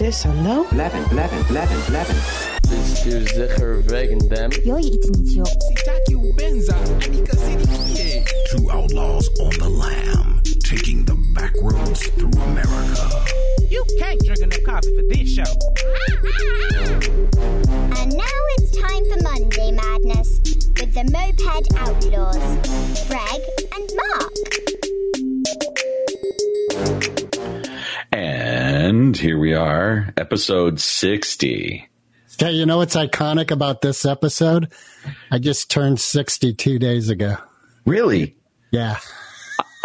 Sis and no? 11, 11, 11, 11. This is Zicher wegen them. Two outlaws on the lam, taking the back roads through America. You can't drink enough coffee for this show. and now it's time for Monday Madness with the Moped Outlaws, Greg and Mark. And here we are, episode 60. Hey, you know what's iconic about this episode? I just turned 62 days ago. Really? Yeah.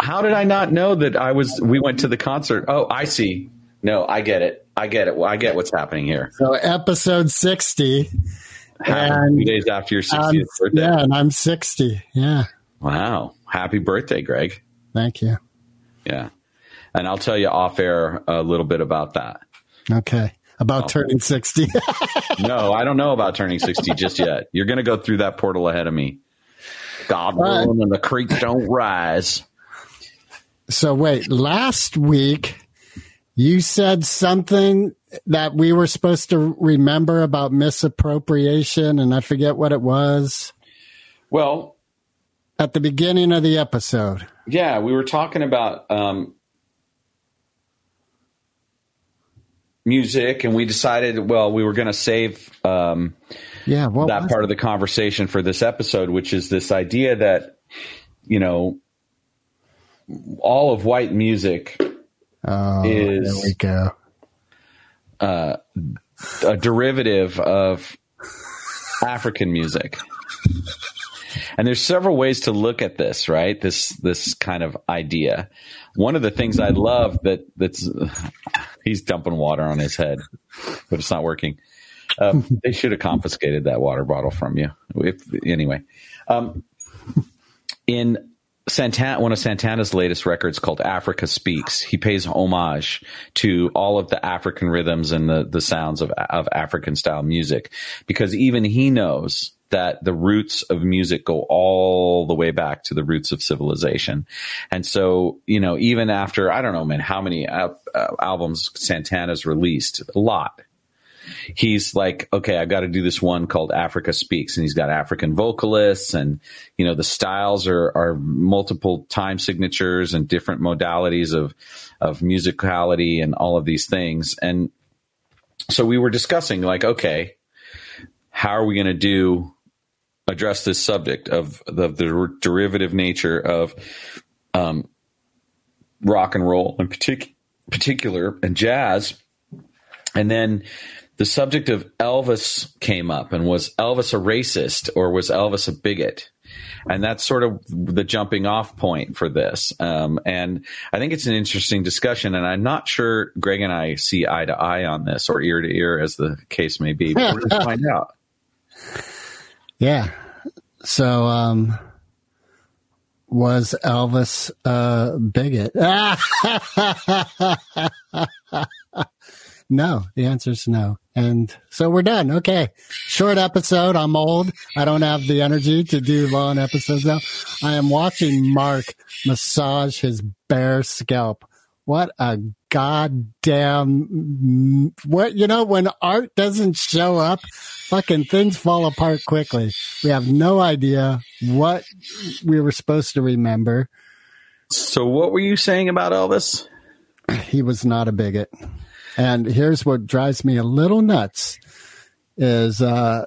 How did I not know that I was, we went to the concert? Oh, I see. No, I get it. I get it. I get what's happening here. So episode 60. Happened two days after your 60th Um, birthday. yeah, and I'm 60. Yeah. Wow. Happy birthday, Greg. Thank you. Yeah. And I'll tell you off air a little bit about that. Okay. About turning 60. No, I don't know about turning 60 just yet. You're going to go through that portal ahead of me. God right. willing and the creek don't rise. so wait, last week you said something that we were supposed to remember about misappropriation and I forget what it was Well, at the beginning of the episode. yeah, we were talking about um, music, and we decided, well, we were going to save um, Yeah, what that part of the conversation for this episode, which is this idea that, you know, all of white music Oh, is- there we go. Uh, a derivative of African music. And there's several ways to look at this, right? This this kind of idea. One of the things I love that that's he's dumping water on his head, but it's not working. Uh, they should have confiscated that water bottle from you. If anyway, um, in Santana, one of Santana's latest records called Africa Speaks, he pays homage to all of the African rhythms and the, the sounds of, of African style music because even he knows that the roots of music go all the way back to the roots of civilization. And so, you know, even after, I don't know, man, how many uh, uh, albums Santana's released? A lot he's like, okay, I've got to do this one called Africa Speaks, and he's got African vocalists, and you know the styles are are multiple time signatures and different modalities of of musicality and all of these things, and so we were discussing like, okay, how are we going to do address this subject of the, the derivative nature of um, rock and roll in partic- particular and jazz and then the subject of Elvis came up and was Elvis a racist or was Elvis a bigot? And that's sort of the jumping off point for this. Um, and I think it's an interesting discussion. And I'm not sure Greg and I see eye to eye on this or ear to ear as the case may be. But we're going to find out. Yeah. So, um, was Elvis a bigot? no, the answer is no. And so we're done. Okay. Short episode. I'm old. I don't have the energy to do long episodes now. I am watching Mark massage his bare scalp. What a goddamn, what, you know, when art doesn't show up, fucking things fall apart quickly. We have no idea what we were supposed to remember. So, what were you saying about Elvis? He was not a bigot. And here's what drives me a little nuts is, uh,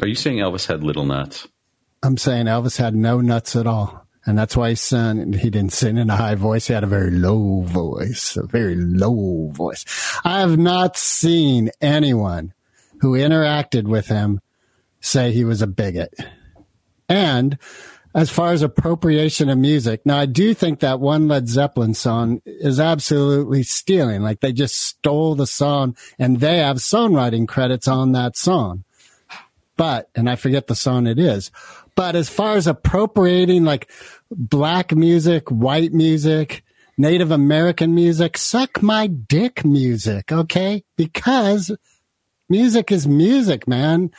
Are you saying Elvis had little nuts? I'm saying Elvis had no nuts at all. And that's why he sang, he didn't sing in a high voice. He had a very low voice, a very low voice. I have not seen anyone who interacted with him say he was a bigot. And as far as appropriation of music, now I do think that one Led Zeppelin song is absolutely stealing. Like they just stole the song and they have songwriting credits on that song. But, and I forget the song it is, but as far as appropriating like black music, white music, Native American music, suck my dick music, okay? Because music is music, man.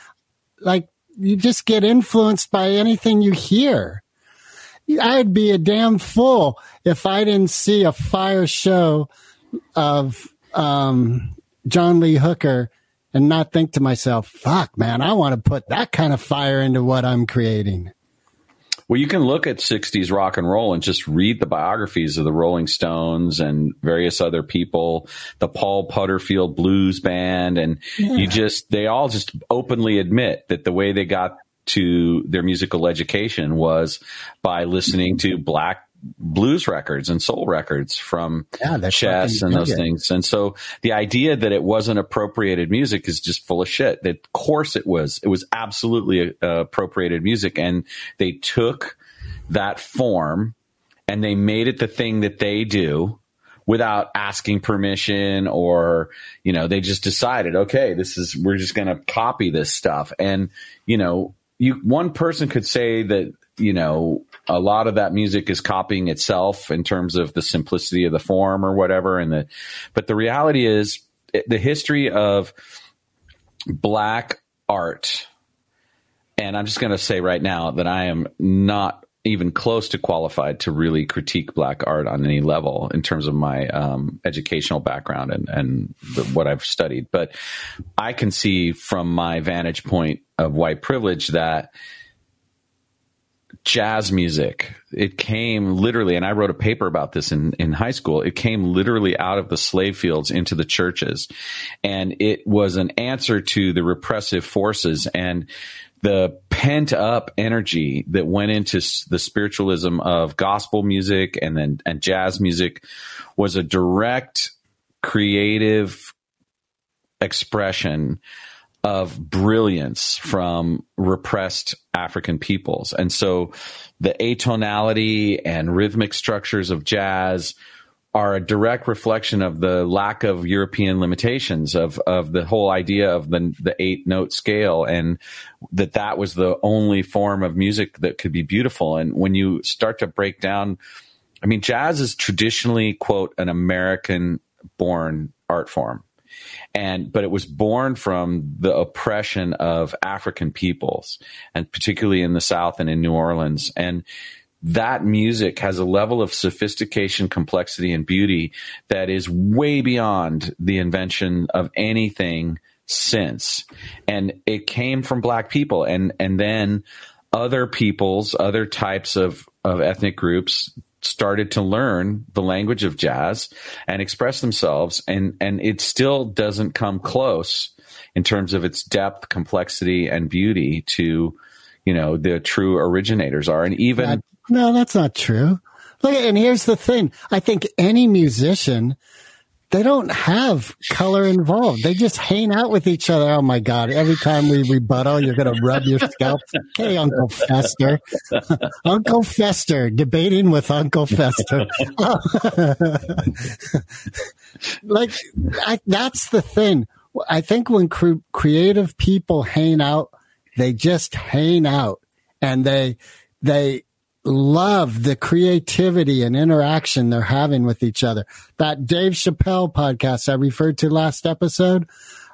Like you just get influenced by anything you hear. I'd be a damn fool if I didn't see a fire show of um, John Lee Hooker and not think to myself, fuck, man, I want to put that kind of fire into what I'm creating. Well, you can look at 60s rock and roll and just read the biographies of the Rolling Stones and various other people, the Paul Butterfield Blues Band. And you just, they all just openly admit that the way they got to their musical education was by listening to black blues records and soul records from Yeah, chess and those it. things. And so the idea that it wasn't appropriated music is just full of shit. Of course it was. It was absolutely uh, appropriated music. And they took that form and they made it the thing that they do without asking permission or you know they just decided okay this is we're just going to copy this stuff and you know you one person could say that you know a lot of that music is copying itself in terms of the simplicity of the form or whatever and the but the reality is the history of black art and I'm just going to say right now that I am not even close to qualified to really critique black art on any level in terms of my um, educational background and, and the, what I've studied. But I can see from my vantage point of white privilege that jazz music. It came literally and i wrote a paper about this in, in high school. It came literally out of the slave fields into the churches. And it was an answer to the repressive forces and the pent up energy that went into the spiritualism of gospel music and then and jazz music was a direct creative expression of brilliance from repressed African peoples. And so the atonality and rhythmic structures of jazz are a direct reflection of the lack of European limitations of, of the whole idea of the, the eight note scale and that that was the only form of music that could be beautiful. And when you start to break down, I mean, jazz is traditionally, quote, an American born art form and but it was born from the oppression of African peoples, and particularly in the South and in New Orleans. And that music has a level of sophistication, complexity, and beauty that is way beyond the invention of anything since. And it came from black people, and and then other peoples, other types of of ethnic groups started to learn the language of jazz and express themselves and and it still doesn't come close in terms of its depth complexity and beauty to you know the true originators are and even That- no, that's not true. Look, and here's the thing. I think any musician, they don't have color involved. They just hang out with each other. Oh my God. Every time we rebuttal, you're going to rub your scalp. Hey, Uncle Fester. Uncle Fester, debating with Uncle Fester. like, I, that's the thing. I think when cre- creative people hang out, they just hang out and they, they love the creativity and interaction they're having with each other. That Dave Chappelle podcast I referred to last episode,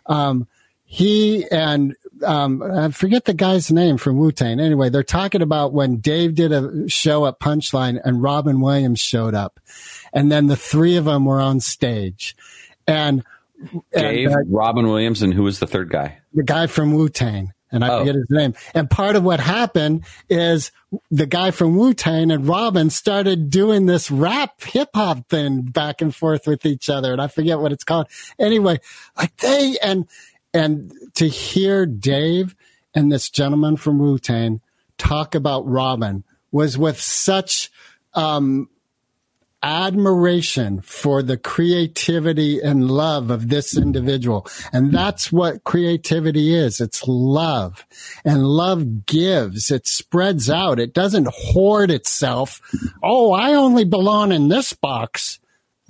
um, he and um, I forget the guy's name from Wu Tang. Anyway, they're talking about when Dave did a show at Punchline and Robin Williams showed up, and then the three of them were on stage, and Dave, and, uh, Robin Williams, and who was the third guy? the guy from Wu Tang, and I Oh. forget his name. And part of what happened is the guy from Wu Tang and Robin started doing this rap hip hop thing back and forth with each other, and I forget what it's called. Anyway, like they and and to hear Dave and this gentleman from Wu Tang talk about Robin was with such um, admiration for the creativity and love of this individual. And that's what creativity is. It's love and love gives. It spreads out. It doesn't hoard itself. Oh, I only belong in this box.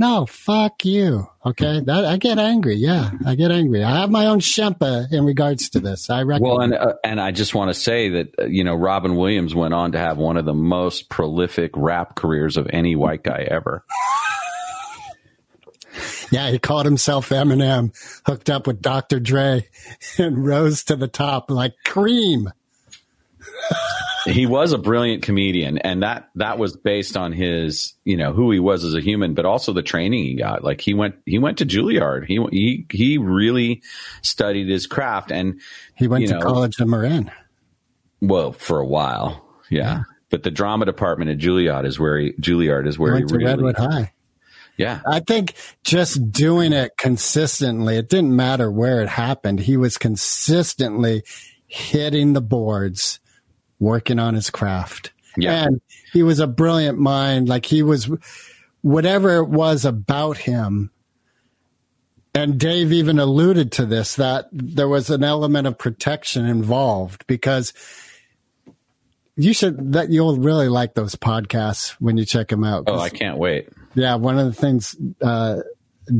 No, fuck you. Okay. That I get angry. Yeah, I get angry. I have my own shenpa in regards to this. I reckon. Well, and uh, and I just want to say that uh, you know Robin Williams went on to have one of the most prolific rap careers of any white guy ever. Yeah, he called himself Eminem, hooked up with Dr. Dre, and rose to the top like cream. he was a brilliant comedian, and that that was based on his, you know, who he was as a human, but also the training he got. Like he went he went to Juilliard. He he he really studied his craft, and He went to know, college in Marin. Well, for a while, yeah. But the drama department at Juilliard is where he Juilliard is where he went to really, Redwood High. yeah. I think just doing it consistently, it didn't matter where it happened. He was consistently hitting the boards, working on his craft. Yeah. And he was a brilliant mind. Like he was, whatever it was about him. And Dave even alluded to this that there was an element of protection involved because you should, that you'll really like those podcasts when you check them out. Oh, I can't wait. yeah, one of the things uh,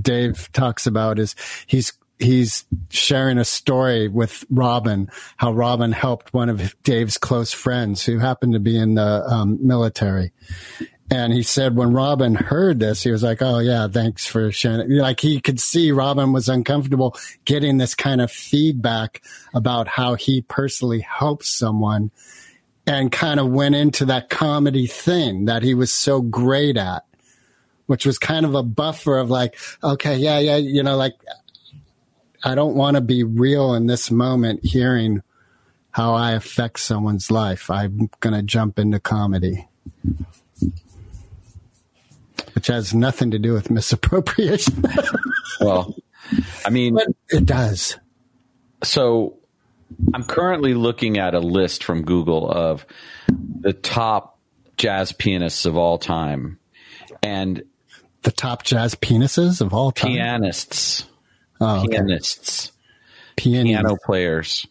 Dave talks about is he's he's sharing a story with Robin, how Robin helped one of Dave's close friends who happened to be in the um, military. And he said when Robin heard this, he was like, "Oh yeah, thanks for sharing." Like he could see Robin was uncomfortable getting this kind of feedback about how he personally helps someone, and kind of went into that comedy thing that he was so great at which was kind of a buffer of like, okay, yeah, yeah, you know, like I don't want to be real in this moment hearing how I affect someone's life. I'm going to jump into comedy. Which has nothing to do with misappropriation, Well, I mean, but it does. so I'm currently looking at a list from Google of the top jazz pianists of all time and The top jazz penises of all time. pianists, oh, okay. pianists, Piano. piano players,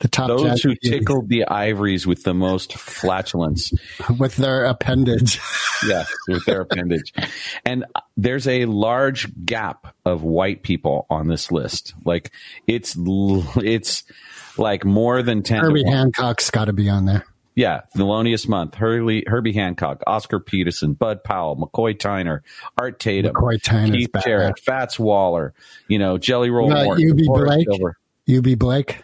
The top those who tickled the ivories with the most flatulence. with their appendage. yeah, with their appendage. And there's a large gap of white people on this list. Like it's it's like more than ten. to Herbie. Hancock's got to be on there. Yeah, Thelonious Monk, Herbie, Herbie Hancock, Oscar Peterson, Bud Powell, McCoy Tyner, Art Tatum, McCoy Tyner's Keith bad. Jarrett, Fats Waller, you know, Jelly Roll Uh, Morton, Eubie Blake? Silver. Eubie Blake.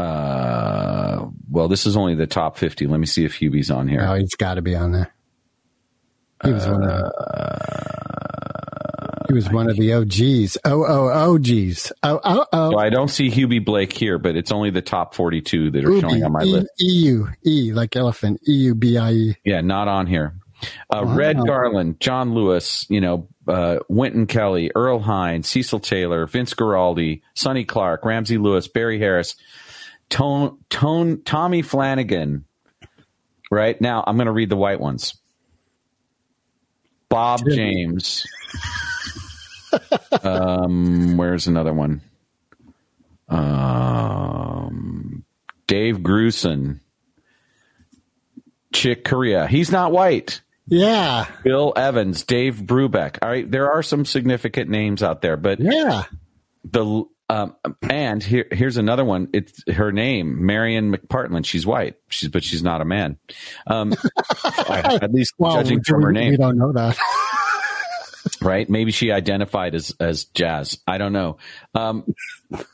Uh, well, this is only the top fifty. Let me see if Eubie's on here. Oh, he's got to be on there. He was one of the, he was one of the OGs. Oh oh OGs. Oh oh oh. So I don't see Eubie Blake here, but it's only the top forty-two that are showing on my E- list. EU E like elephant. E U B I E. Yeah, not on here. Uh, Red Garland, John Lewis, you know, uh, Wynton Kelly, Earl Hines, Cecil Taylor, Vince Guaraldi, Sonny Clark, Ramsey Lewis, Barry Harris, Tone, Tone, Tommy Flanagan. Right now, I'm going to read the white ones. Bob James. um, where's another one? Um, Dave Grusin. Chick Corea. He's not white. Yeah. Bill Evans, Dave Brubeck. All right, there are some significant names out there, but Yeah. the um, and here here's another one. It's her name, Marian McPartland. She's white. She's but she's not a man. Um, at least Well, judging we, from her name. we don't know that. Right? Maybe she identified as as jazz. I don't know. Um, the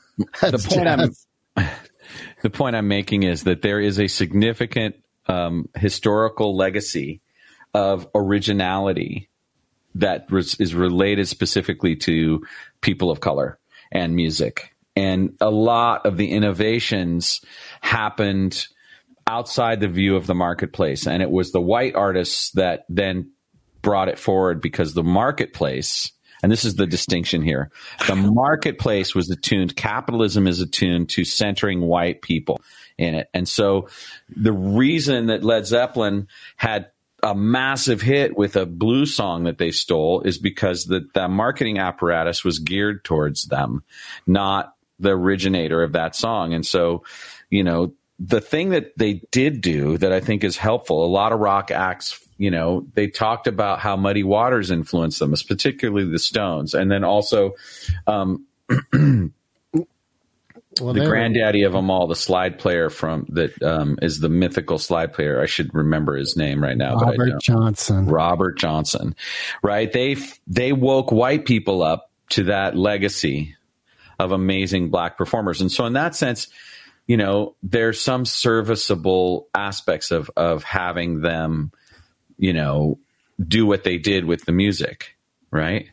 point jazz. I'm the point I'm making is that there is a significant um, historical legacy of originality that is related specifically to people of color and music. And a lot of the innovations happened outside the view of the marketplace. And it was the white artists that then brought it forward because the marketplace, and this is the distinction here, the marketplace was attuned, capitalism is attuned to centering white people in it. And so the reason that Led Zeppelin had a massive hit with a blues song that they stole is because the, the marketing apparatus was geared towards them, not the originator of that song. And so, you know, the thing that they did do that I think is helpful, a lot of rock acts, you know, they talked about how Muddy Waters influenced them, particularly the Stones. And then also, um, Well, the they were- granddaddy of them all, the slide player from that um, is the mythical slide player. I should remember his name right now, Robert. Johnson. Robert Johnson, right? They they woke white people up to that legacy of amazing black performers, and so in that sense, you know, there's some serviceable aspects of of having them, you know, do what they did with the music, right?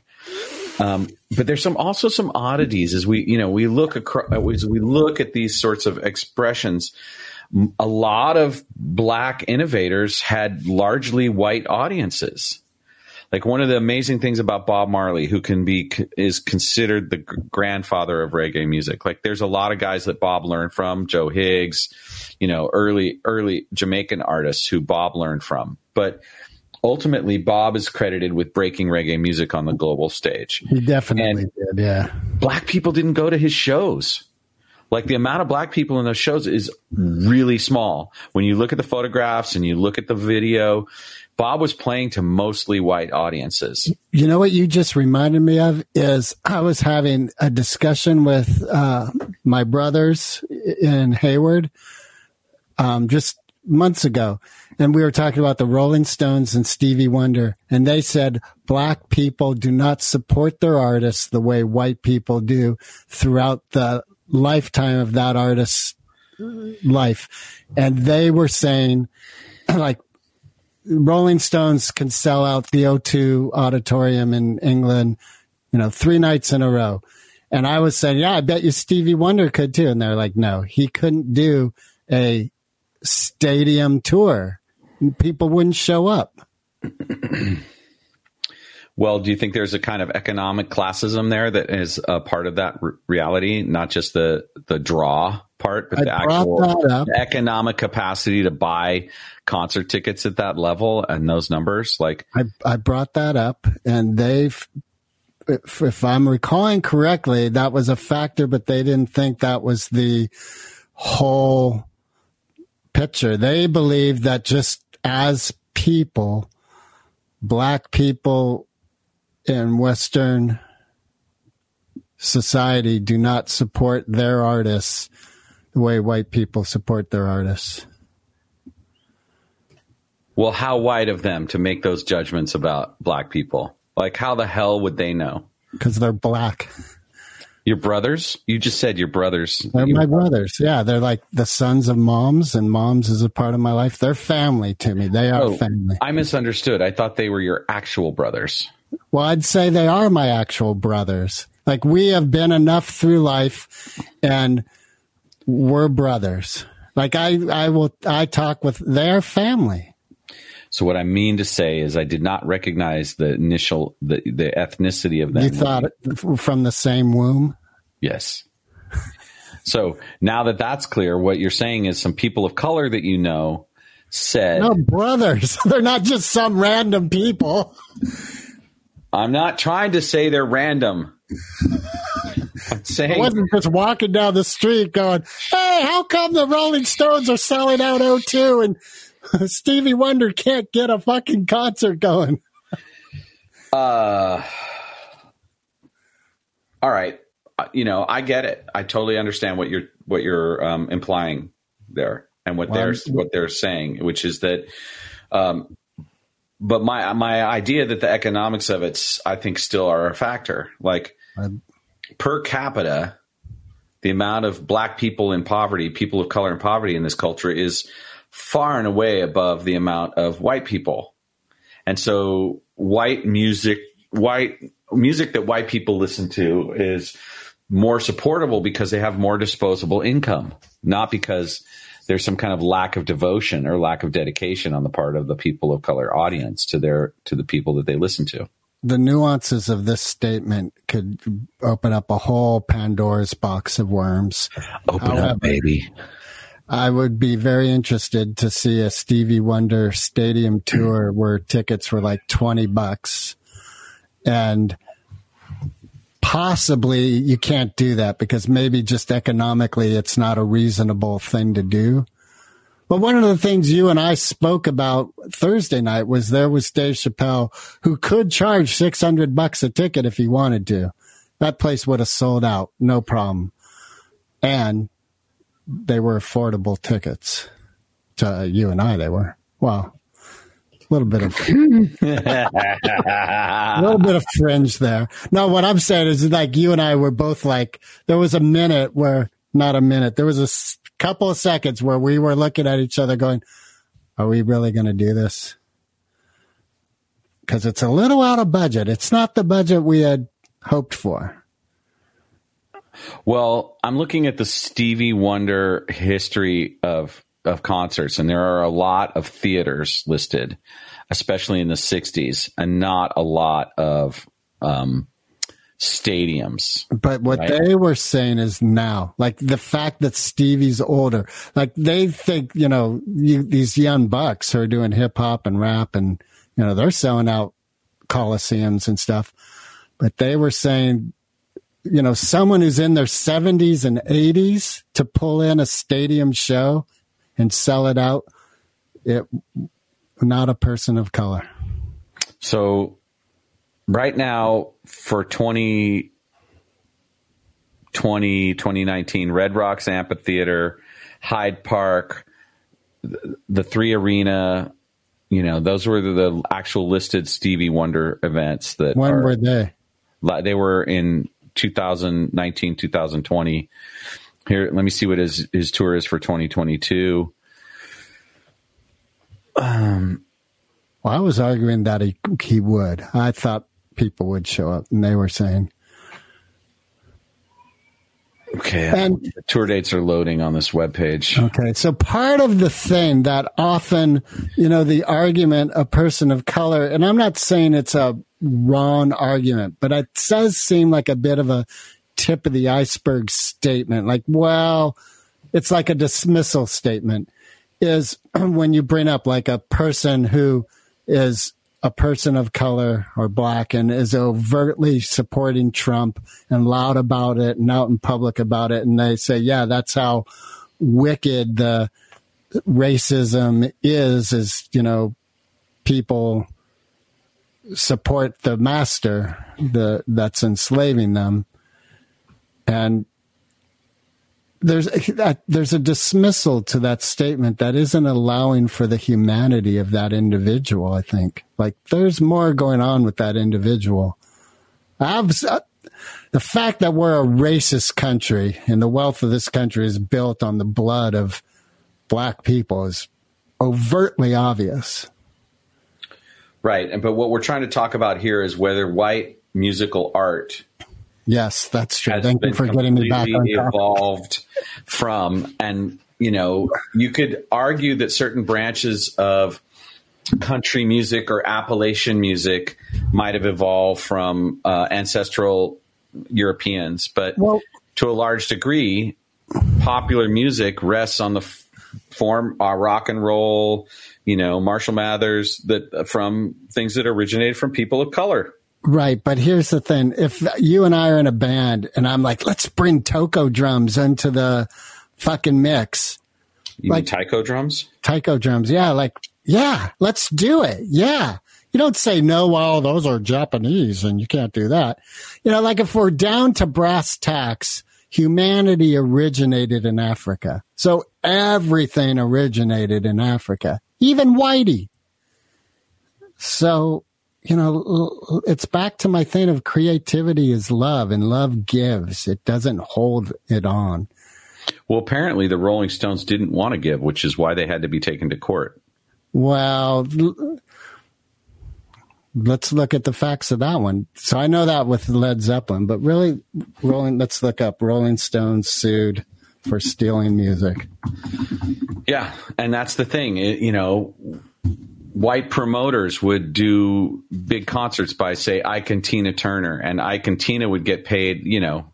Um, but there's some also some oddities as we you know we look across as we look at these sorts of expressions. A lot of black innovators had largely white audiences. Like one of the amazing things about Bob Marley, who can be is considered the grandfather of reggae music. Like there's a lot of guys that Bob learned from, Joe Higgs, you know, early early Jamaican artists who Bob learned from. But ultimately, Bob is credited with breaking reggae music on the global stage He definitely And- did. Yeah. black people didn't go to his shows. Like the amount of black people in those shows is really small. When you look at the photographs and you look at the video, Bob was playing to mostly white audiences. You know what you just reminded me of is I was having a discussion with uh, my brothers in Hayward um, just months ago, and we were talking about the Rolling Stones and Stevie Wonder, and they said black people do not support their artists the way white people do throughout the lifetime of that artist's mm-hmm. life, and they were saying like Rolling Stones can sell out the O2 auditorium in England, you know, three nights in a row. And I was saying, yeah, I bet you Stevie Wonder could too. And they're like, no, he couldn't do a stadium tour. People wouldn't show up. Well, do you think there's a kind of economic classism there that is a part of that r- reality, not just the the draw part, but I the actual economic capacity to buy concert tickets at that level and those numbers? Like, I, I brought that up and they've, if, if I'm recalling correctly, that was a factor, but they didn't think that was the whole picture. They believed that just as people, black people in Western society do not support their artists the way white people support their artists. well, how white of them to make those judgments about black people? Like, how the hell would they know? Because they're black. Your brothers? You just said your brothers. They're my brothers. Yeah, they're like the sons of moms, and moms is a part of my life. They're family to me. They are Oh, family. I misunderstood. I thought they were your actual brothers. Well, I'd say they are my actual brothers. Like we have been enough through life, and we're brothers. Like I, I will, I talk with their family. So what I mean to say is, I did not recognize the initial the the ethnicity of them. You thought from the same womb. yes. So now that that's clear, what you're saying is some people of color that you know said, No, brothers. They're not just some random people. "I'm not trying to say they're random." I'm I wasn't just walking down the street going, "Hey, how come the Rolling Stones are selling out O2 and Stevie Wonder can't get a fucking concert going?" Uh, all right. Uh, You know, I get it. I totally understand what you're what you're um, implying there, and what they're what they're saying, which is that. Um, but my my idea that the economics of it's I think still are a factor. Like per capita, the amount of black people in poverty, people of color in poverty in this culture is far and away above the amount of white people. And so white music, white music that white people listen to is more supportable because they have more disposable income, not because there's some kind of lack of devotion or lack of dedication on the part of the people of color audience to their to the people that they listen to. The nuances of this statement could open up a whole Pandora's box of worms. Open However, up, baby. I would be very interested to see a Stevie Wonder stadium tour where tickets were like 20 bucks. And possibly you can't do that because maybe just economically it's not a reasonable thing to do. But one of the things you and I spoke about Thursday night was there was Dave Chappelle who could charge 600 bucks a ticket if he wanted to. That place would have sold out, no problem. And they were affordable tickets to you and I. They were well, little bit of a little bit of fringe there. No, what I'm saying is like you and I were both like there was a minute where not a minute there was a s- couple of seconds where we were looking at each other going, are we really going to do this? Because it's a little out of budget. It's not the budget we had hoped for. Well, I'm looking at the Stevie Wonder history of of concerts, and there are a lot of theaters listed, especially in the '60s, and not a lot of um, stadiums. But what Right. they were saying is now, like the fact that Stevie's older, like they think, you know, you, these young bucks who are doing hip hop and rap and, you know, they're selling out coliseums and stuff. But they were saying, you know, someone who's in their 70s and 80s to pull in a stadium show and sell it out, it not a person of color. So, right now for 2020, 2019, Red Rocks Amphitheater, Hyde Park, the, the Three Arena, you know, those were the, the actual listed Stevie Wonder events that When are, were they? they were in 2019, 2020. Here, let me see what his his tour is for 2022. Um, well, I was arguing that he he would. I thought people would show up, and they were saying, Okay, And- um, the tour dates are loading on this webpage. okay. So part of the thing that often, you know, the argument a person of color, and I'm not saying it's a wrong argument, but it does seem like a bit of a tip of the iceberg statement. Like, well, it's like a dismissal statement. Is when you bring up like a person who is a person of color or black and is overtly supporting Trump and loud about it and out in public about it. And they say, yeah, that's how wicked the racism is, is, you know, people support the master the, that's enslaving them. And there's that, there's a dismissal to that statement that isn't allowing for the humanity of that individual. I think like there's more going on with that individual. I've, uh, the fact that we're a racist country and the wealth of this country is built on the blood of black people is overtly obvious. Right. And but what we're trying to talk about here is whether white musical art Yes, that's true. Thank you for getting me back on topic. evolved from and you know, you could argue that certain branches of country music or Appalachian music might have evolved from uh, ancestral Europeans, but Well- to a large degree, popular music rests on the f- form uh, rock and roll, you know, Marshall Mathers that from things that originated from people of color. Right, but here's the thing: if you and I are in a band, and I'm like, "Let's bring Toco drums into the fucking mix," You Like- mean taiko drums? Taiko drums, yeah, like, yeah, let's do it, yeah. You don't say no. Well, those are Japanese, and you can't do that. You know, like if we're down to brass tacks, humanity originated in Africa, so everything originated in Africa, even Whitey. So you know, it's back to my thing of creativity is love and love gives. It doesn't hold it on. Well, apparently the Rolling Stones didn't want to give, which is why they had to be taken to court. Well, let's look at the facts of that one. So I know that with Led Zeppelin, but really, Rolling, let's look up Rolling Stones sued for stealing music. Yeah, and that's the thing. It, you know, white promoters would do big concerts by say Ike and Tina Turner, and Ike and Tina would get paid, you know,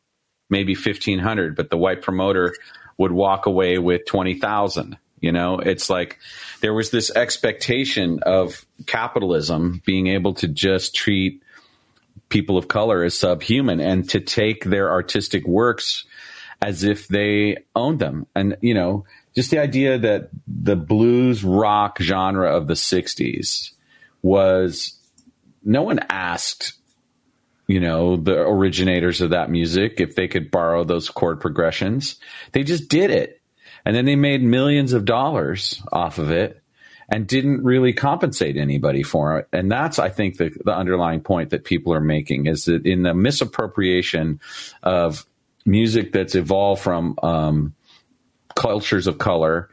maybe fifteen hundred, but the white promoter would walk away with twenty thousand. You know, it's like there was this expectation of capitalism being able to just treat people of color as subhuman and to take their artistic works as if they owned them. And, you know, just the idea that the blues rock genre of the 60s was no one asked, you know, the originators of that music if they could borrow those chord progressions. They just did it. And then they made millions of dollars off of it and didn't really compensate anybody for it. And that's, I think, the, the underlying point that people are making is that in the misappropriation of music that's evolved from um, cultures of color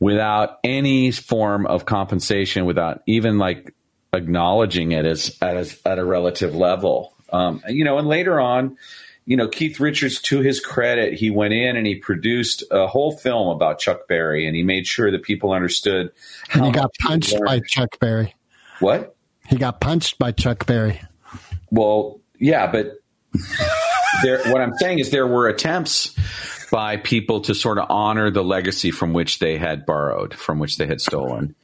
without any form of compensation, without even like acknowledging it as as at a relative level. Um, you know, and later on, you know, Keith Richards, to his credit, he went in and he produced a whole film about Chuck Berry, and he made sure that people understood. And he got punched learned. by Chuck Berry. what? He got punched by Chuck Berry. Well, yeah, but there. What I'm saying is there were attempts by people to sort of honor the legacy from which they had borrowed, from which they had stolen,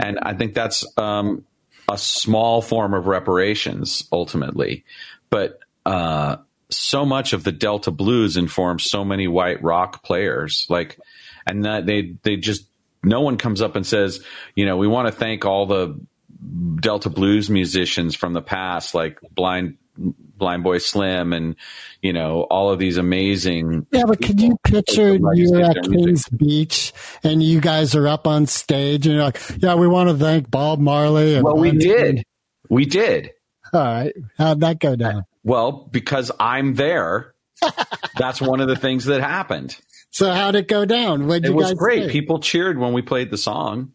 and I think that's um, a small form of reparations ultimately. But uh, so much of the Delta blues informs so many white rock players, like, and that they they just no one comes up and says, you know, we want to thank all the Delta blues musicians from the past, like Blind Blind Boy Slim, and you know all of these amazing. Yeah, but can you picture you're at their music. Kings Beach and you guys are up on stage and you're like, yeah, we want to thank Bob Marley. And Well, we did, we did. All right. How'd that go down? Well, because I'm there. That's one of the things that happened. So how'd it go down? What'd It you was guys great. say? People cheered when we played the song.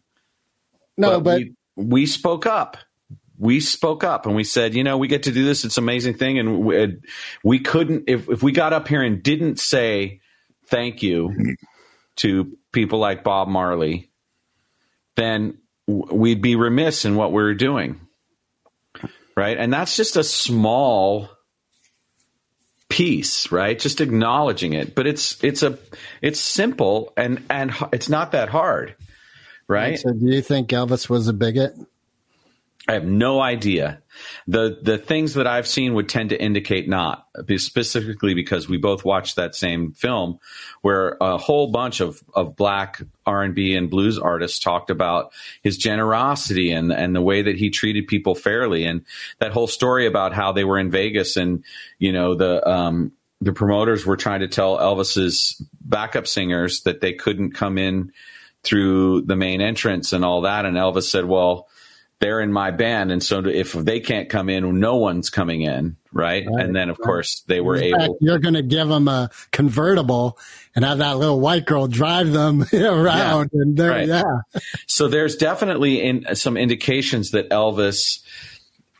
no, but, we, we spoke up. We spoke up and we said, you know, we get to do this. It's an amazing thing. And we, uh, we couldn't, if, if we got up here and didn't say thank you to people like Bob Marley, then we'd be remiss in what we were doing. Right. And that's just a small piece, right? Just acknowledging it. But it's, it's a, it's simple and, and it's not that hard. Right. so do you think Elvis was a bigot? I have no idea. The the things that I've seen would tend to indicate not, specifically because we both watched that same film where a whole bunch of, of black R and B and blues artists talked about his generosity and and the way that he treated people fairly and that whole story about how they were in Vegas and you know the um the promoters were trying to tell Elvis's backup singers that they couldn't come in through the main entrance and all that and Elvis said, "Well, they're in my band, and so if they can't come in, no one's coming in, right? and then, of course, they were In fact, able. you're going to give them a convertible and have that little white girl drive them around. And they're, right. yeah. So there's definitely in some indications that Elvis,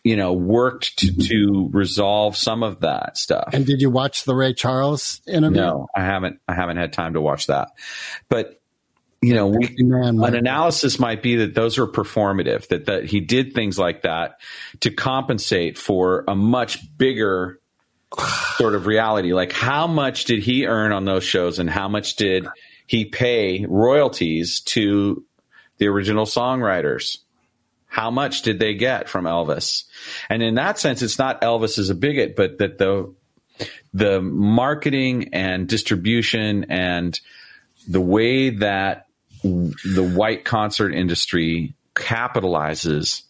you know, worked to, to resolve some of that stuff. And did you watch the Ray Charles interview? no, I haven't. I haven't had time to watch that, but you know, we, Man, an analysis might be that those are performative. That that he did things like that to compensate for a much bigger sort of reality. Like how much did he earn on those shows, and how much did he pay royalties to the original songwriters? How much did they get from Elvis? And in that sense, it's not Elvis is a bigot, but that the the marketing and distribution and the way that the white concert industry capitalizes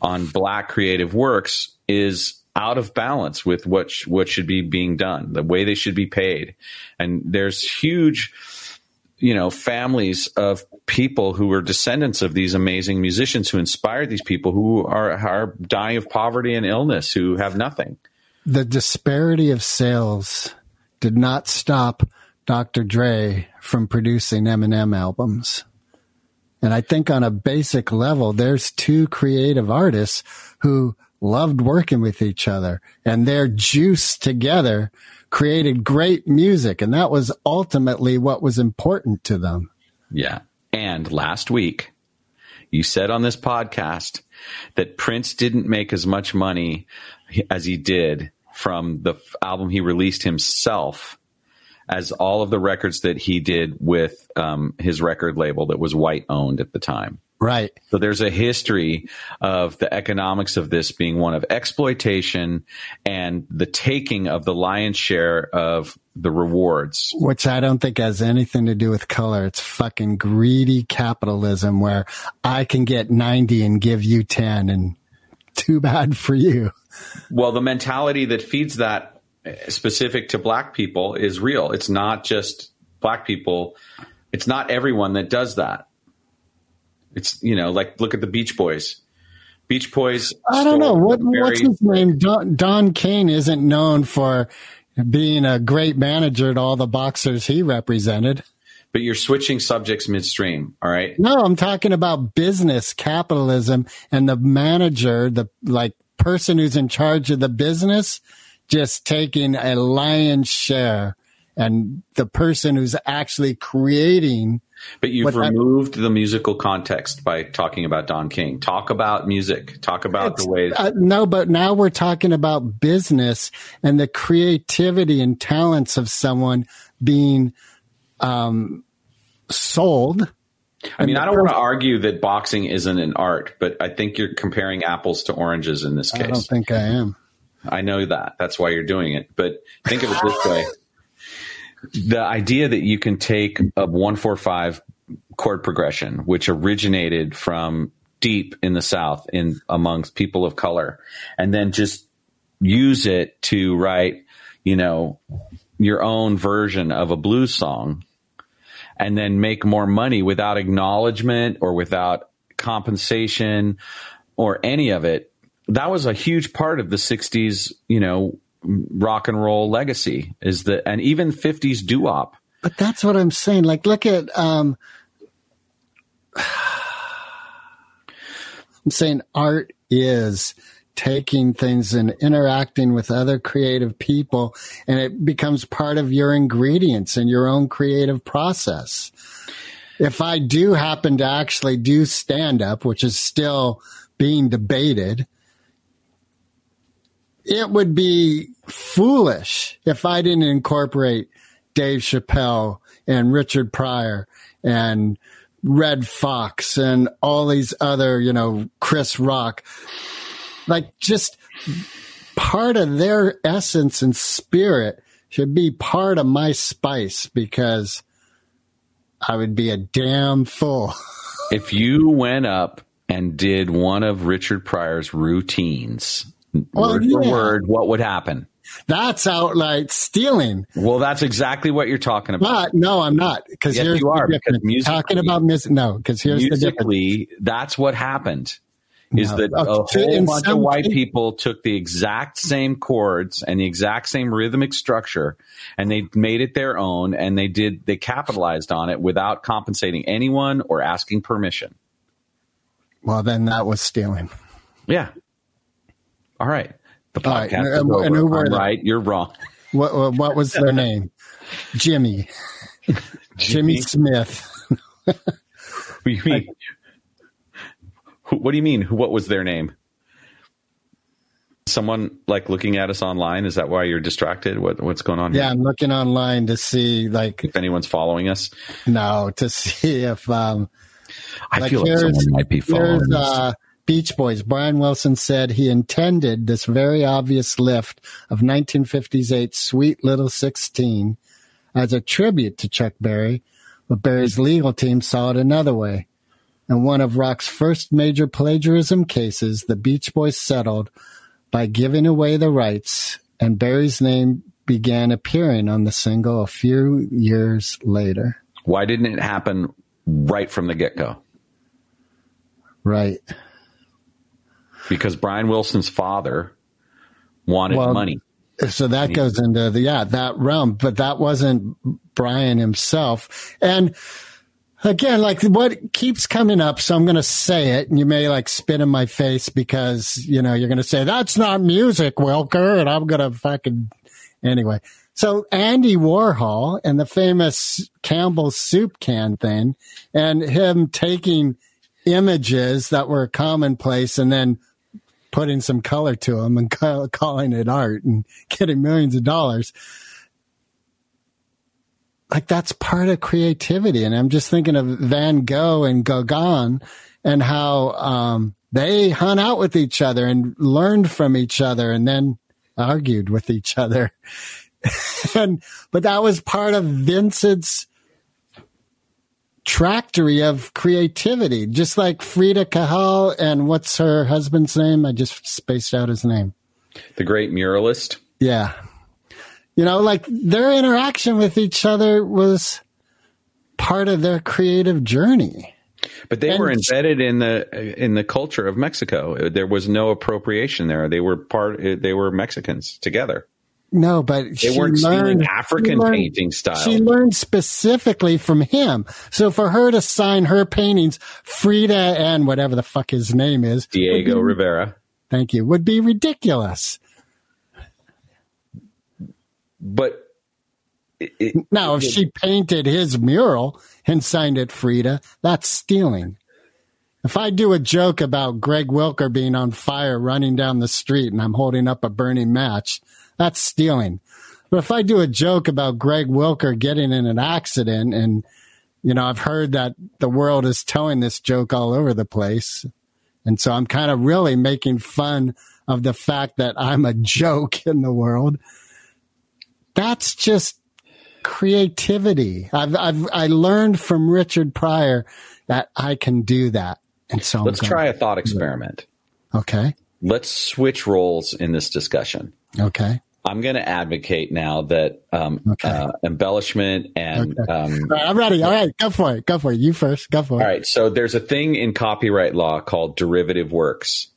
on black creative works is out of balance with what sh- what should be being done, the way they should be paid, and there's huge, you know, families of people who are descendants of these amazing musicians who inspired these people who are are dying of poverty and illness, who have nothing. the disparity of sales did not stop Dr. Dre from producing Eminem albums. And I think on a basic level, there's two creative artists who loved working with each other and their juice together created great music. And that was ultimately what was important to them. Yeah. And last week, you said on this podcast that Prince didn't make as much money as he did from the album he released himself as all of the records that he did with um, his record label that was white owned at the time. Right. So there's a history of the economics of this being one of exploitation and the taking of the lion's share of the rewards. Which I don't think has anything to do with color. It's fucking greedy capitalism where I can get 90 and give you 10 and too bad for you. Well, the mentality that feeds that specific to black people is real. It's not just black people. It's not everyone that does that. It's, you know, like look at the Beach Boys. Beach Boys. I don't know. What, very- what's his name? Don, Don Kane isn't known for being a great manager to all the boxers he represented. but you're switching subjects midstream. All right. No, I'm talking about business capitalism and the manager, the like person who's in charge of the business, just taking a lion's share, and the person who's actually creating. But you've removed the musical context by talking about Don King. Talk about music. Talk about the ways. Uh, no, but now we're talking about business and the creativity and talents of someone being um, sold. I mean, I don't want to argue that boxing isn't an art, but I think you're comparing apples to oranges in this case. I don't think I am. I know that. That's why you're doing it. But think of it this way. The idea that you can take a 145 chord progression, which originated from deep in the South in amongst people of color, and then just use it to write, you know, your own version of a blues song and then make more money without acknowledgement or without compensation or any of it. That was a huge part of the 60s, you know, rock and roll legacy is that, and even 50s doo-wop. But that's what I'm saying. Like, look at, um, I'm saying art is taking things and interacting with other creative people, and it becomes part of your ingredients and your own creative process. If I do happen to actually do stand up, which is still being debated, it would be foolish if I didn't incorporate Dave Chappelle and Richard Pryor and Redd Foxx and all these other, you know, Chris Rock. Like just part of their essence and spirit should be part of my spice because I would be a damn fool. If you went up and did one of Richard Pryor's routines, Well, word for word, what would happen? That's outright stealing. Well, that's exactly what you're talking about. But no, I'm not. Because Yes, here's you are, because musically- Talking about music, no. Because here's the difference. That's what happened. Is No. that a whole in bunch of white case- people took the exact same chords and the exact same rhythmic structure and they made it their own and they did they capitalized on it without compensating anyone or asking permission. Well, then that was stealing. Yeah. All right. The All right, podcast is over. and who were right. You're wrong. What what, was their name? Jimmy. Jimmy Smith. What do you mean? What do you mean? What was their name? Someone like looking at us online? Is that why you're distracted? What, what's going on? Yeah, Here? I'm looking online to see like If anyone's following us, no to see if um I like feel like someone might be following us. uh, Beach Boys. Brian Wilson said he intended this very obvious lift of 1958's "Sweet Little 16" as a tribute to Chuck Berry, but Berry's legal team saw it another way. In one of rock's first major plagiarism cases, the Beach Boys settled by giving away the rights, and Berry's name began appearing on the single a few years later. Why didn't it happen right from the get go? Right. Because Brian Wilson's father wanted Well, money. So that goes into the yeah that realm, but that wasn't Brian himself. And again, like what keeps coming up, so I'm going to say it, and you may like spit in my face because you know you're going to say that's not music, Wilker, and I'm going to fucking anyway. So Andy Warhol and the famous Campbell's soup can thing, and him taking images that were commonplace and then putting some color to them and ca- calling it art and getting millions of dollars. Like that's part of creativity. And I'm just thinking of Van Gogh and Gauguin and how um, they hung out with each other and learned from each other and then argued with each other. and but that was part of Vincent's tractory of creativity, just like Frida Kahlo and what's her husband's name? I just spaced out his name. The great muralist. Yeah. You know, like their interaction with each other was part of their creative journey. But they And- were embedded in the in the culture of Mexico. There was no appropriation there. They were part. They were Mexicans together. No, but They she weren't stealing learned, African learned- painting style. She learned specifically from him. So for her to sign her paintings, Frida and whatever the fuck his name is, Diego be- Rivera. thank you, would be ridiculous. But it, it, Now, if she painted his mural and signed it Frida, that's stealing. If I do a joke about Greg Wilker being on fire running down the street and I'm holding up a burning match, that's stealing. But if I do a joke about Greg Wilker getting in an accident and, you know, I've heard that the world is telling this joke all over the place. And so I'm kind of really making fun of the fact that I'm a joke in the world. That's just creativity. I've, I've, I learned from Richard Pryor that I can do that. And so let's try a thought experiment. Okay. Let's switch roles in this discussion. Okay. I'm going to advocate now that um, Okay. uh, embellishment and Okay. um, All right, I'm ready. All right. Go for it. Go for it. You first. Go for it. All right. So there's a thing in copyright law called derivative works,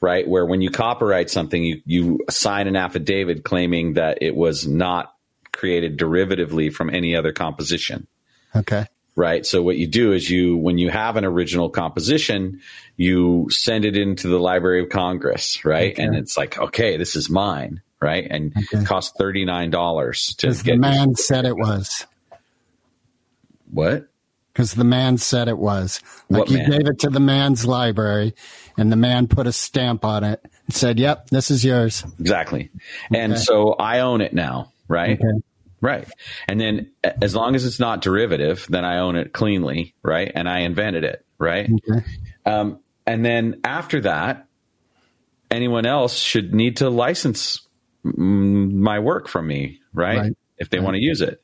right? Where when you copyright something, you, you sign an affidavit claiming that it was not created derivatively from any other composition, Okay. right? So what you do is you, when you have an original composition, you send it into the Library of Congress, right? And it's like, okay, this is mine, right? And Okay. it costs $39 to get. the man said it was. what? Because the man said it was. Like What you man? gave it to the man's library and the man put a stamp on it and said, yep, this is yours. Exactly. And so I own it now, right? Okay. Right. And then as long as it's not derivative, then I own it cleanly, right? And I invented it, right? Okay. Um, and then after that, anyone else should need to license my work from me, right? Right. If they want to use it,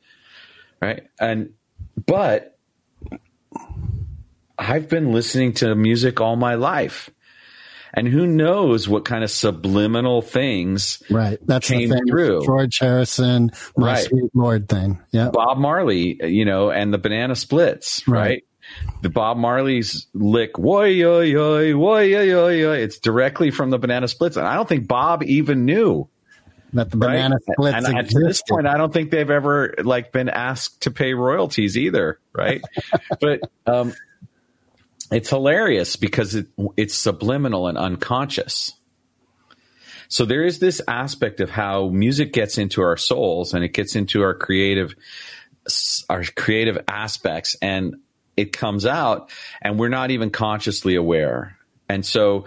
right? And but I've been listening to music all my life. And who knows what kind of subliminal things Right. That's Came the thing. through. George Harrison, my Right. sweet Lord thing. Yeah. Bob Marley, you know, and the Banana Splits, right? Right. The Bob Marley's lick, woy yo yo, woy yo yo yo. It's directly from the Banana Splits, and I don't think Bob even knew. That the Right? banana splits and, and to this point, I don't think they've ever like been asked to pay royalties either, right? but um, it's hilarious because it, it's subliminal and unconscious. So there is this aspect of how music gets into our souls and it gets into our creative our creative aspects and it comes out and we're not even consciously aware. And so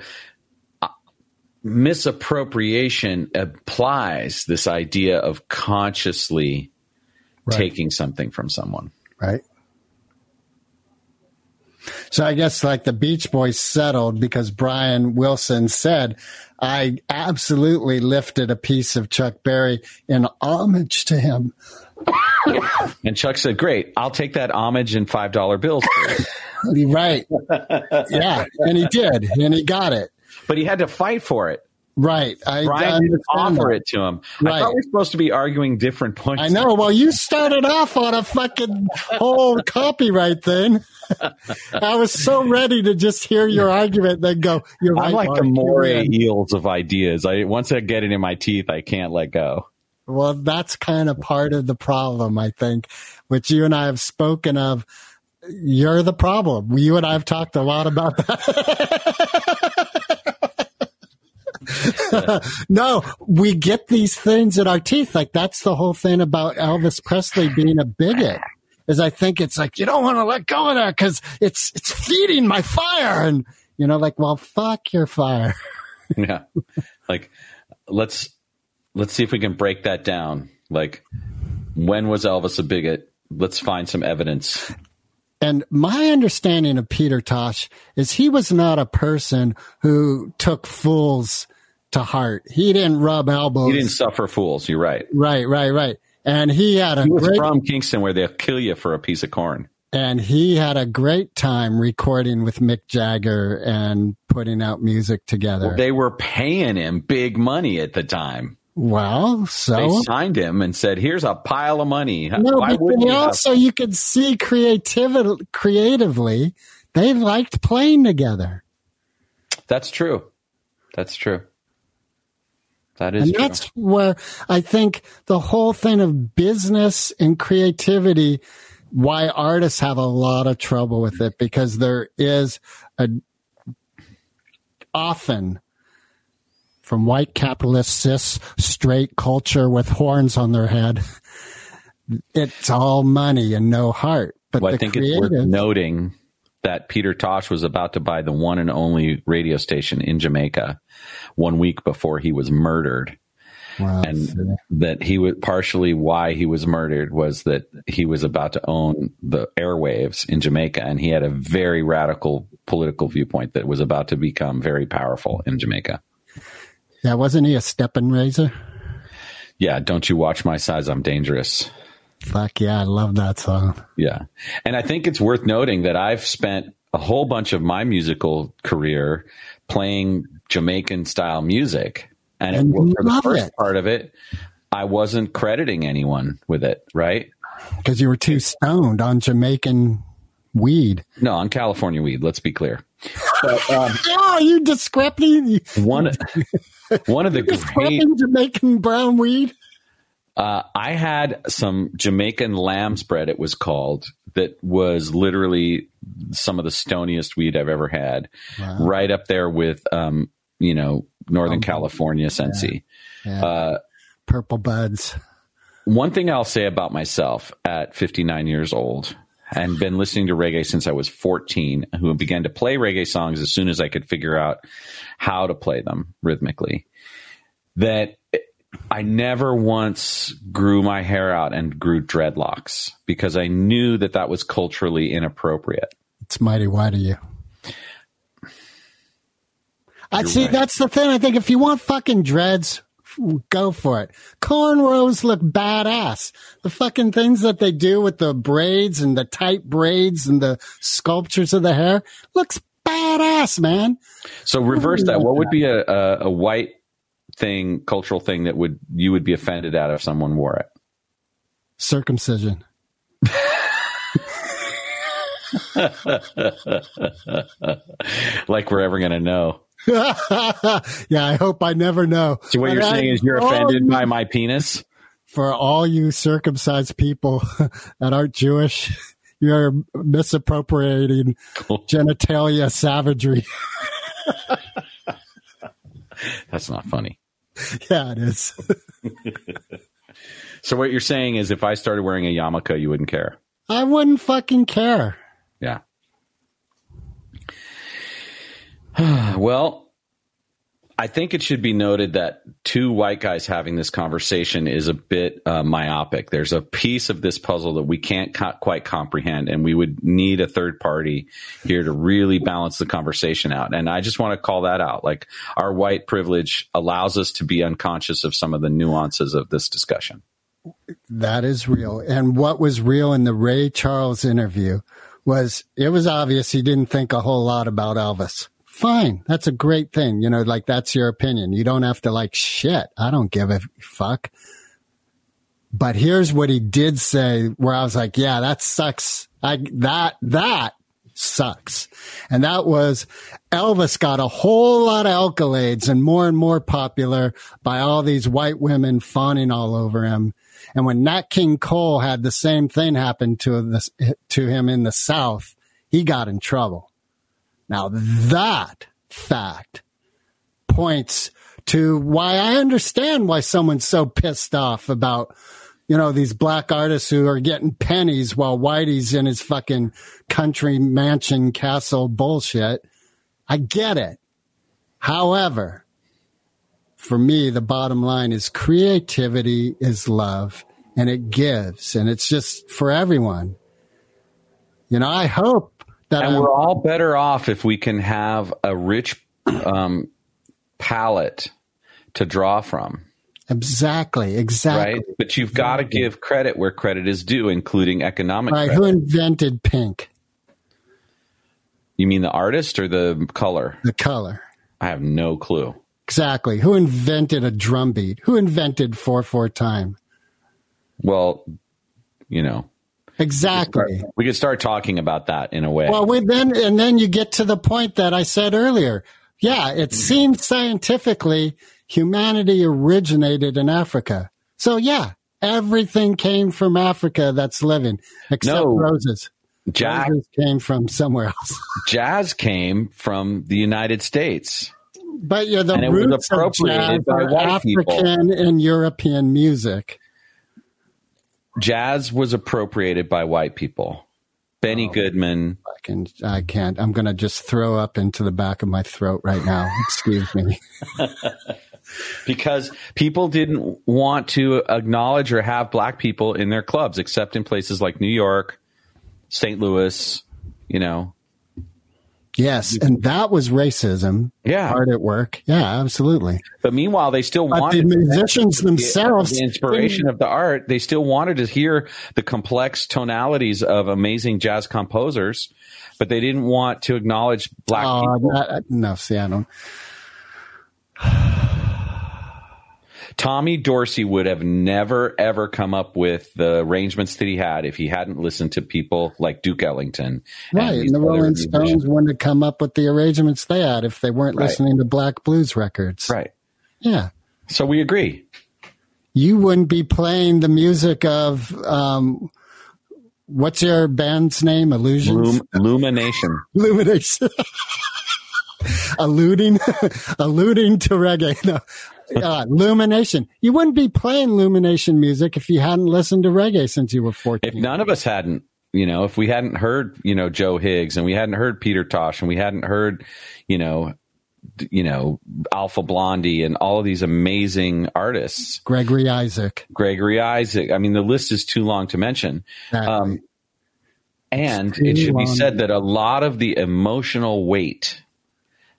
misappropriation applies this idea of consciously Right. taking something from someone. Right. So I guess like the Beach Boys settled because Brian Wilson said, I absolutely lifted a piece of Chuck Berry in homage to him. And Chuck said, "Great, I'll take that homage in five dollar bills." Right. yeah. And he did. And he got it. But he had to fight for it. Right. I, Brian I didn't offer that. it to him. I Right. thought we were supposed to be arguing different points. I know. Well, you started off on a fucking whole copyright thing. I was so ready to just hear your argument, then go. You're. I'm like the moray eels of ideas. I once I get it in my teeth, I can't let go. Well, that's kind of part of the problem, I think, which you and I have spoken of. You're the problem. You and I have talked a lot about that. no, we get these things in our teeth. Like that's the whole thing about Elvis Presley being a bigot. Is I think it's like you don't want to let go of that because it's it's feeding my fire, and you know, like, well, fuck your fire. Yeah, like let's let's see if we can break that down. Like, when was Elvis a bigot? Let's find some evidence. And my understanding of Peter Tosh is he was not a person who took fools to heart. He didn't rub elbows. He didn't suffer fools. You're right. right, right, right. And he had a He was great from Kingston, where they'll kill you for a piece of corn. and he had a great time recording with Mick Jagger and putting out music together. They were paying him big money at the time. well, so They signed him and said, "Here's a pile of money." no, Why but you have- also you could see creativity creatively. They liked playing together. That's true. That's true. That is and true. that's where I think the whole thing of business and creativity, why artists have a lot of trouble with it because there is a often from white capitalist cis straight culture with horns on their head. It's all money and no heart. But Well, I think it's worth noting that Peter Tosh was about to buy the one and only radio station in Jamaica one week before he was murdered. Wow, and that he was partially why he was murdered was that he was about to own the airwaves in Jamaica and he had a very radical political viewpoint that was about to become very powerful in Jamaica. yeah, wasn't he a stepping razor? Yeah, don't you watch my size I'm dangerous. Fuck yeah, I love that song. Yeah. And I think it's worth noting that I've spent a whole bunch of my musical career playing Jamaican style music. And, And it, for the first it. part of it, I wasn't crediting anyone with it, right? Because you were too stoned on Jamaican weed. No, on California weed, let's be clear. Um, oh, you discreping, One, one of the great Jamaican brown weed. Uh, I had some Jamaican Lamb's Bread, it was called, that was literally some of the stoniest weed I've ever had. Right up there with, um, you know, Northern California Sensi. Yeah. Uh, Purple buds. one thing I'll say about myself at 59 years old and been listening to reggae since I was 14, who began to play reggae songs as soon as I could figure out how to play them rhythmically, that I never once grew my hair out and grew dreadlocks because I knew that that was culturally inappropriate. It's mighty white of you. I see. right. That's the thing. I think if you want fucking dreads, go for it. Cornrows look badass. The fucking things that they do with the braids and the tight braids and the sculptures of the hair looks badass, man. So reverse that. What would be a, a, a white thing, cultural thing that would you would be offended at if someone wore it? Circumcision. like we're ever going to know. yeah, I hope I never know. So what you're I- saying is you're offended by my penis? for all you circumcised people that aren't Jewish. You're misappropriating genitalia savagery. That's not funny. yeah, it is. So what you're saying is if I started wearing a yarmulke, you wouldn't care. I wouldn't fucking care. Yeah. well, I think it should be noted that two white guys having this conversation is a bit uh, myopic. There's a piece of this puzzle that we can't co- quite comprehend, and we would need a third party here to really balance the conversation out. And I just want to call that out. Like our white privilege allows us to be unconscious of some of the nuances of this discussion. That is real. And what was real in the Ray Charles interview was it was obvious he didn't think a whole lot about Elvis. Fine. That's a great thing. You know, like that's your opinion. You don't have to like shit. I don't give a fuck. But here's what he did say where I was like, yeah, that sucks. I, that, that sucks. And that was Elvis got a whole lot of accolades and more and more popular by all these white women fawning all over him. And when Nat King Cole had the same thing happen to this, to him in the South, he got in trouble. Now that fact points to why I understand why someone's so pissed off about, you know, these black artists who are getting pennies while Whitey's in his fucking country mansion castle bullshit. I get it. However, for me, the bottom line is creativity is love and it gives and it's just for everyone. You know, I hope that And I'm- we're all better off if we can have a rich um, palette to draw from. exactly, exactly. right? But you've got to give credit where credit is due, including economic Right. credit. Who invented pink? You mean the artist or the color? The color. I have no clue. Exactly. Who invented a drum beat? Who invented 4 4 time? Well, you know, Exactly. we could start talking about that in a way. Well, we then and then you get to the point that I said earlier. Yeah, it mm-hmm. seems scientifically humanity originated in Africa. So yeah, everything came from Africa that's living, except No. roses. Jazz Roses came from somewhere else. jazz came from the United States. But yeah, the And roots of jazz are white people. African and European music. Jazz was appropriated by white people. Benny Oh. Goodman. I can, I can't. I'm going to just throw up into the back of my throat right now. Excuse me. because people didn't want to acknowledge or have black people in their clubs, except in places like New York, St. Louis, you know. Yes, and that was racism. Yeah. hard at work. Yeah, absolutely. But meanwhile, they still But the musicians the, themselves, the inspiration of the art. They still wanted to hear the complex tonalities of amazing jazz composers, but they didn't want to acknowledge black Oh, people. that- no, see, I don't. Tommy Dorsey would have never ever come up with the arrangements that he had if he hadn't listened to people like Duke Ellington. Right, these and the Rolling. Stones wouldn't have come up with the arrangements they had if they weren't Right. listening to black blues records. Right. Yeah. So we agree. You wouldn't be playing the music of um, what's your band's name? Illusions. Lum- Lumination. Illumination. alluding, alluding to reggae. No. Uh, Lumination. You wouldn't be playing Lumination music if you hadn't listened to reggae since you were 14. If none of us hadn't, you know, if we hadn't heard, you know, Joe Higgs and we hadn't heard Peter Tosh and we hadn't heard, you know, you know, Alpha Blondy and all of these amazing artists, Gregory Isaac. Gregory Isaac. I mean, the list is too long to mention. Um, and it should be said that a lot of the emotional weight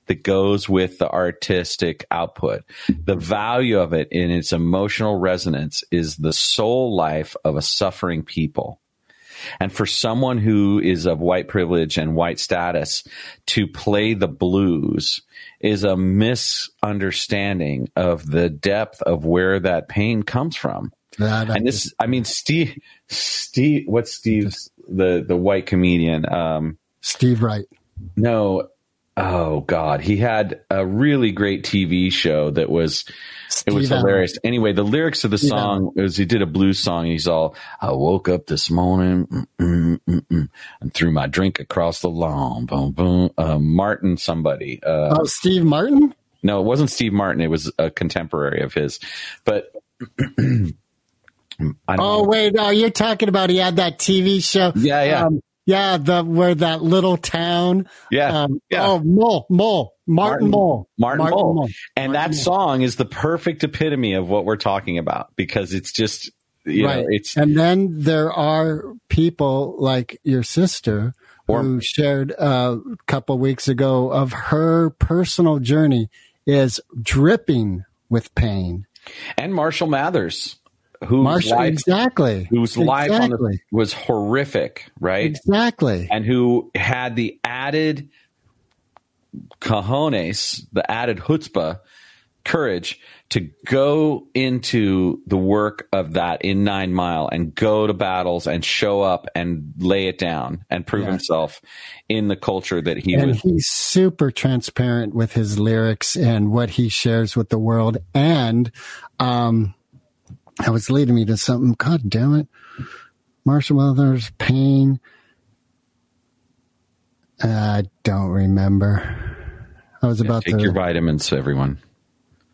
that goes with the artistic output, the value of it in its emotional resonance is the soul life of a suffering people. And for someone who is of white privilege and white status to play the blues is a misunderstanding of the depth of where that pain comes from and this i mean steve steve what's steve's the the white comedian um Steve Wright. no oh god he had a really great tv show that was it was Allen. hilarious anyway the lyrics of the song was he did a blues song he's all i woke up this morning mm, mm, mm, mm, and threw my drink across the lawn boom boom uh, martin somebody uh Oh, Steve Martin? no, it wasn't Steve Martin. It was a contemporary of his. But Oh, wait. Oh, you're talking about he had that TV show. Yeah, yeah. Um, yeah, the where that little town. Yeah, Um, yeah. Oh, Mole, Mole, Martin, Mole. Martin, Mull. Mull. And Martin that song is the perfect epitome of what we're talking about because it's just, you right. know, it's and then there are people like your sister Or- who shared a couple weeks ago of her personal journey is dripping with pain. and Marshall Mathers, whose Marshall, life, exactly. whose life on the, was horrific, right? Exactly. and who had the added cojones, the added chutzpah, courage to go into the work of that in Nine Mile and go to battles and show up and lay it down and prove Yeah. himself in the culture that he and was. he's super transparent with his lyrics and what he shares with the world. And um, that was leading me to something. God damn it, Marshall Mathers, pain. I don't remember. I was about Take to Take your vitamins, everyone.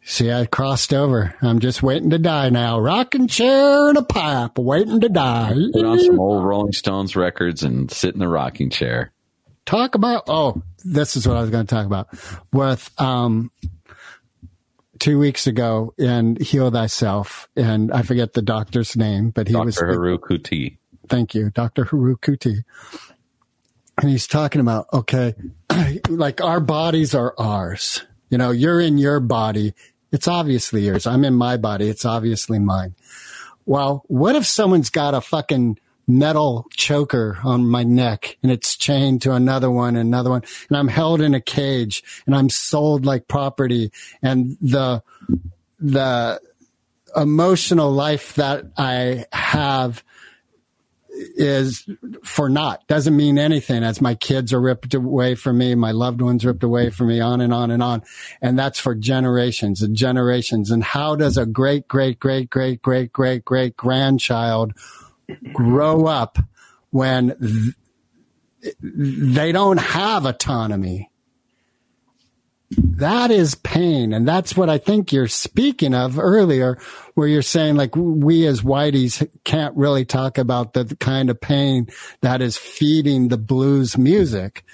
see. I crossed over. I'm just waiting to die now. Rocking chair and a pipe, waiting to die. Put on some old Rolling Stones records and sit in the rocking chair. talk about oh this is what i was going to talk about with um two weeks ago in heal thyself. And i forget the doctor's name but he was Dr. Haru Kuti. thank you dr haru kuti and he's talking about okay like our bodies are ours. You know you're in your body. It's obviously yours. I'm in my body. It's obviously mine. Well what if someone's got a fucking metal choker on my neck and it's chained to another one another one and i'm held in a cage and i'm sold like property and the the emotional life that i have is for naught. Doesn't mean anything as my kids are ripped away from me, my loved ones ripped away from me, on and on and on. And that's for generations and generations. And how does a great, great, great, great, great, great, great grandchild grow up when th- they don't have autonomy? that is pain. And that's what I think you're speaking of earlier, where you're saying like we as whiteys can't really talk about the kind of pain that is feeding the blues music.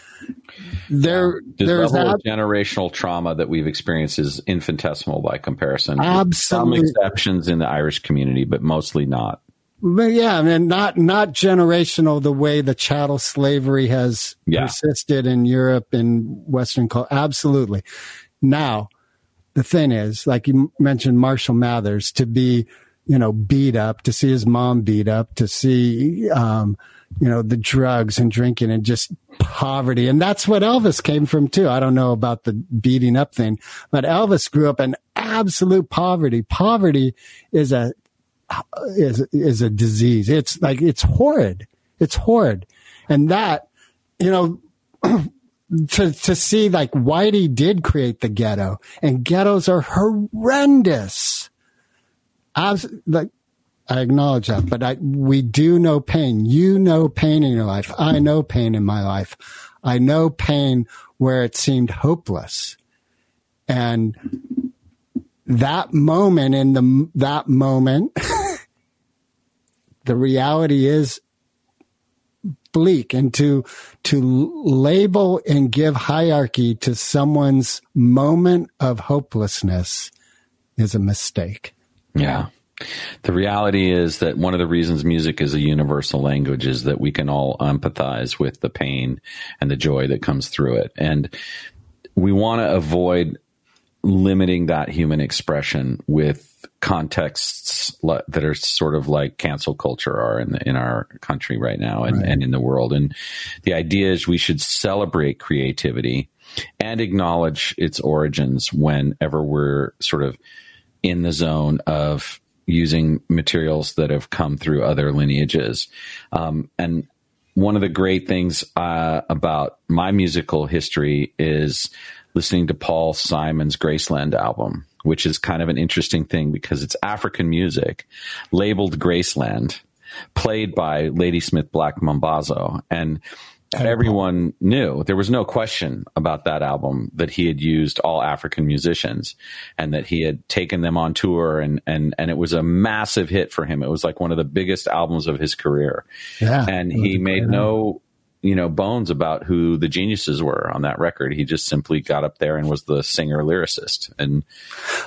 There, The there's level that. of generational trauma that we've experienced is infinitesimal by comparison. Absolutely. Some exceptions in the Irish community, but mostly not. But yeah, I mean, not not generational the way the chattel slavery has Yeah. persisted in Europe and Western culture. Absolutely. Now, the thing is, like you mentioned, Marshall Mathers to be, you know, beat up, to see his mom beat up, to see, um, you know, the drugs and drinking and just poverty. And that's what Elvis came from too. I don't know about the beating up thing, but Elvis grew up in absolute poverty. Poverty is a is is a disease. It's like it's horrid. It's horrid, and that you know to to see like Whitey did create the ghetto, and ghettos are horrendous. As like I acknowledge that, but I we do know pain. You know pain in your life. I know pain in my life. I know pain where it seemed hopeless, and that moment in the that moment the reality is bleak and to to label and give hierarchy to someone's moment of hopelessness is a mistake Yeah. The reality is that one of the reasons music is a universal language is that we can all empathize with the pain and the joy that comes through it. And we want to avoid limiting that human expression with contexts that are sort of like cancel culture are in the, in our country right now and, and in the world. And the idea is we should celebrate creativity and acknowledge its origins whenever we're sort of in the zone of using materials that have come through other lineages. Um, and one of the great things uh, about my musical history is listening to Paul Simon's Graceland album, which is kind of an interesting thing because it's African music labeled Graceland, played by Ladysmith Black Mambazo. And everyone knew there was no question about that album that he had used all African musicians and that he had taken them on tour and, and, and it was a massive hit for him. It was like one of the biggest albums of his career. Yeah, And he made no, you know, bones about who the geniuses were on that record. He just simply got up there and was the singer lyricist. And,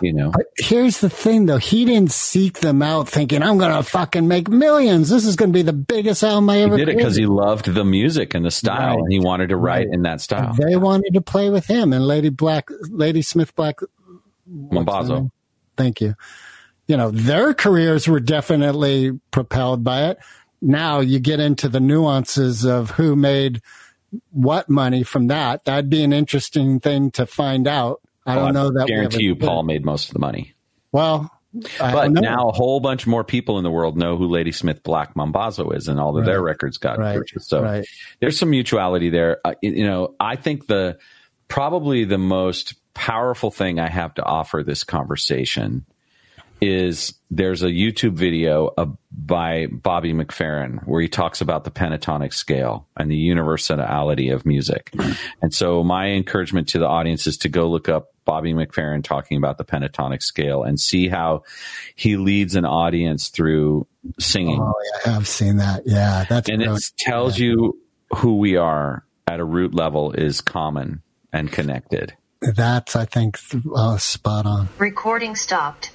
you know, here's the thing though he didn't seek them out thinking i'm gonna fucking make millions this is gonna be the biggest album i he ever did it because he loved the music and the style Right. and he wanted to write Right. in that style. they wanted to play with him and lady black lady smith black Mambazo. Thank you. You know, their careers were definitely propelled by it. Now you get into the nuances of who made what money from that. That'd be an interesting thing to find out. I Well, don't know that. we guarantee you. Paul made most of the money. Well, I But now a whole bunch more people in the world know who Ladysmith Black Mambazo is, and all of their records got Right, purchased. So right. there's some mutuality there. Uh, you know, I think the probably the most powerful thing I have to offer this conversation is there's a YouTube video of, by Bobby McFerrin where he talks about the pentatonic scale and the universality of music. And so my encouragement to the audience is to go look up Bobby McFerrin talking about the pentatonic scale and see how he leads an audience through singing. Oh, yeah, I've seen that. Yeah, that's and it tells you who we are at a root level is common and connected. that's I think uh, spot on. Recording stopped.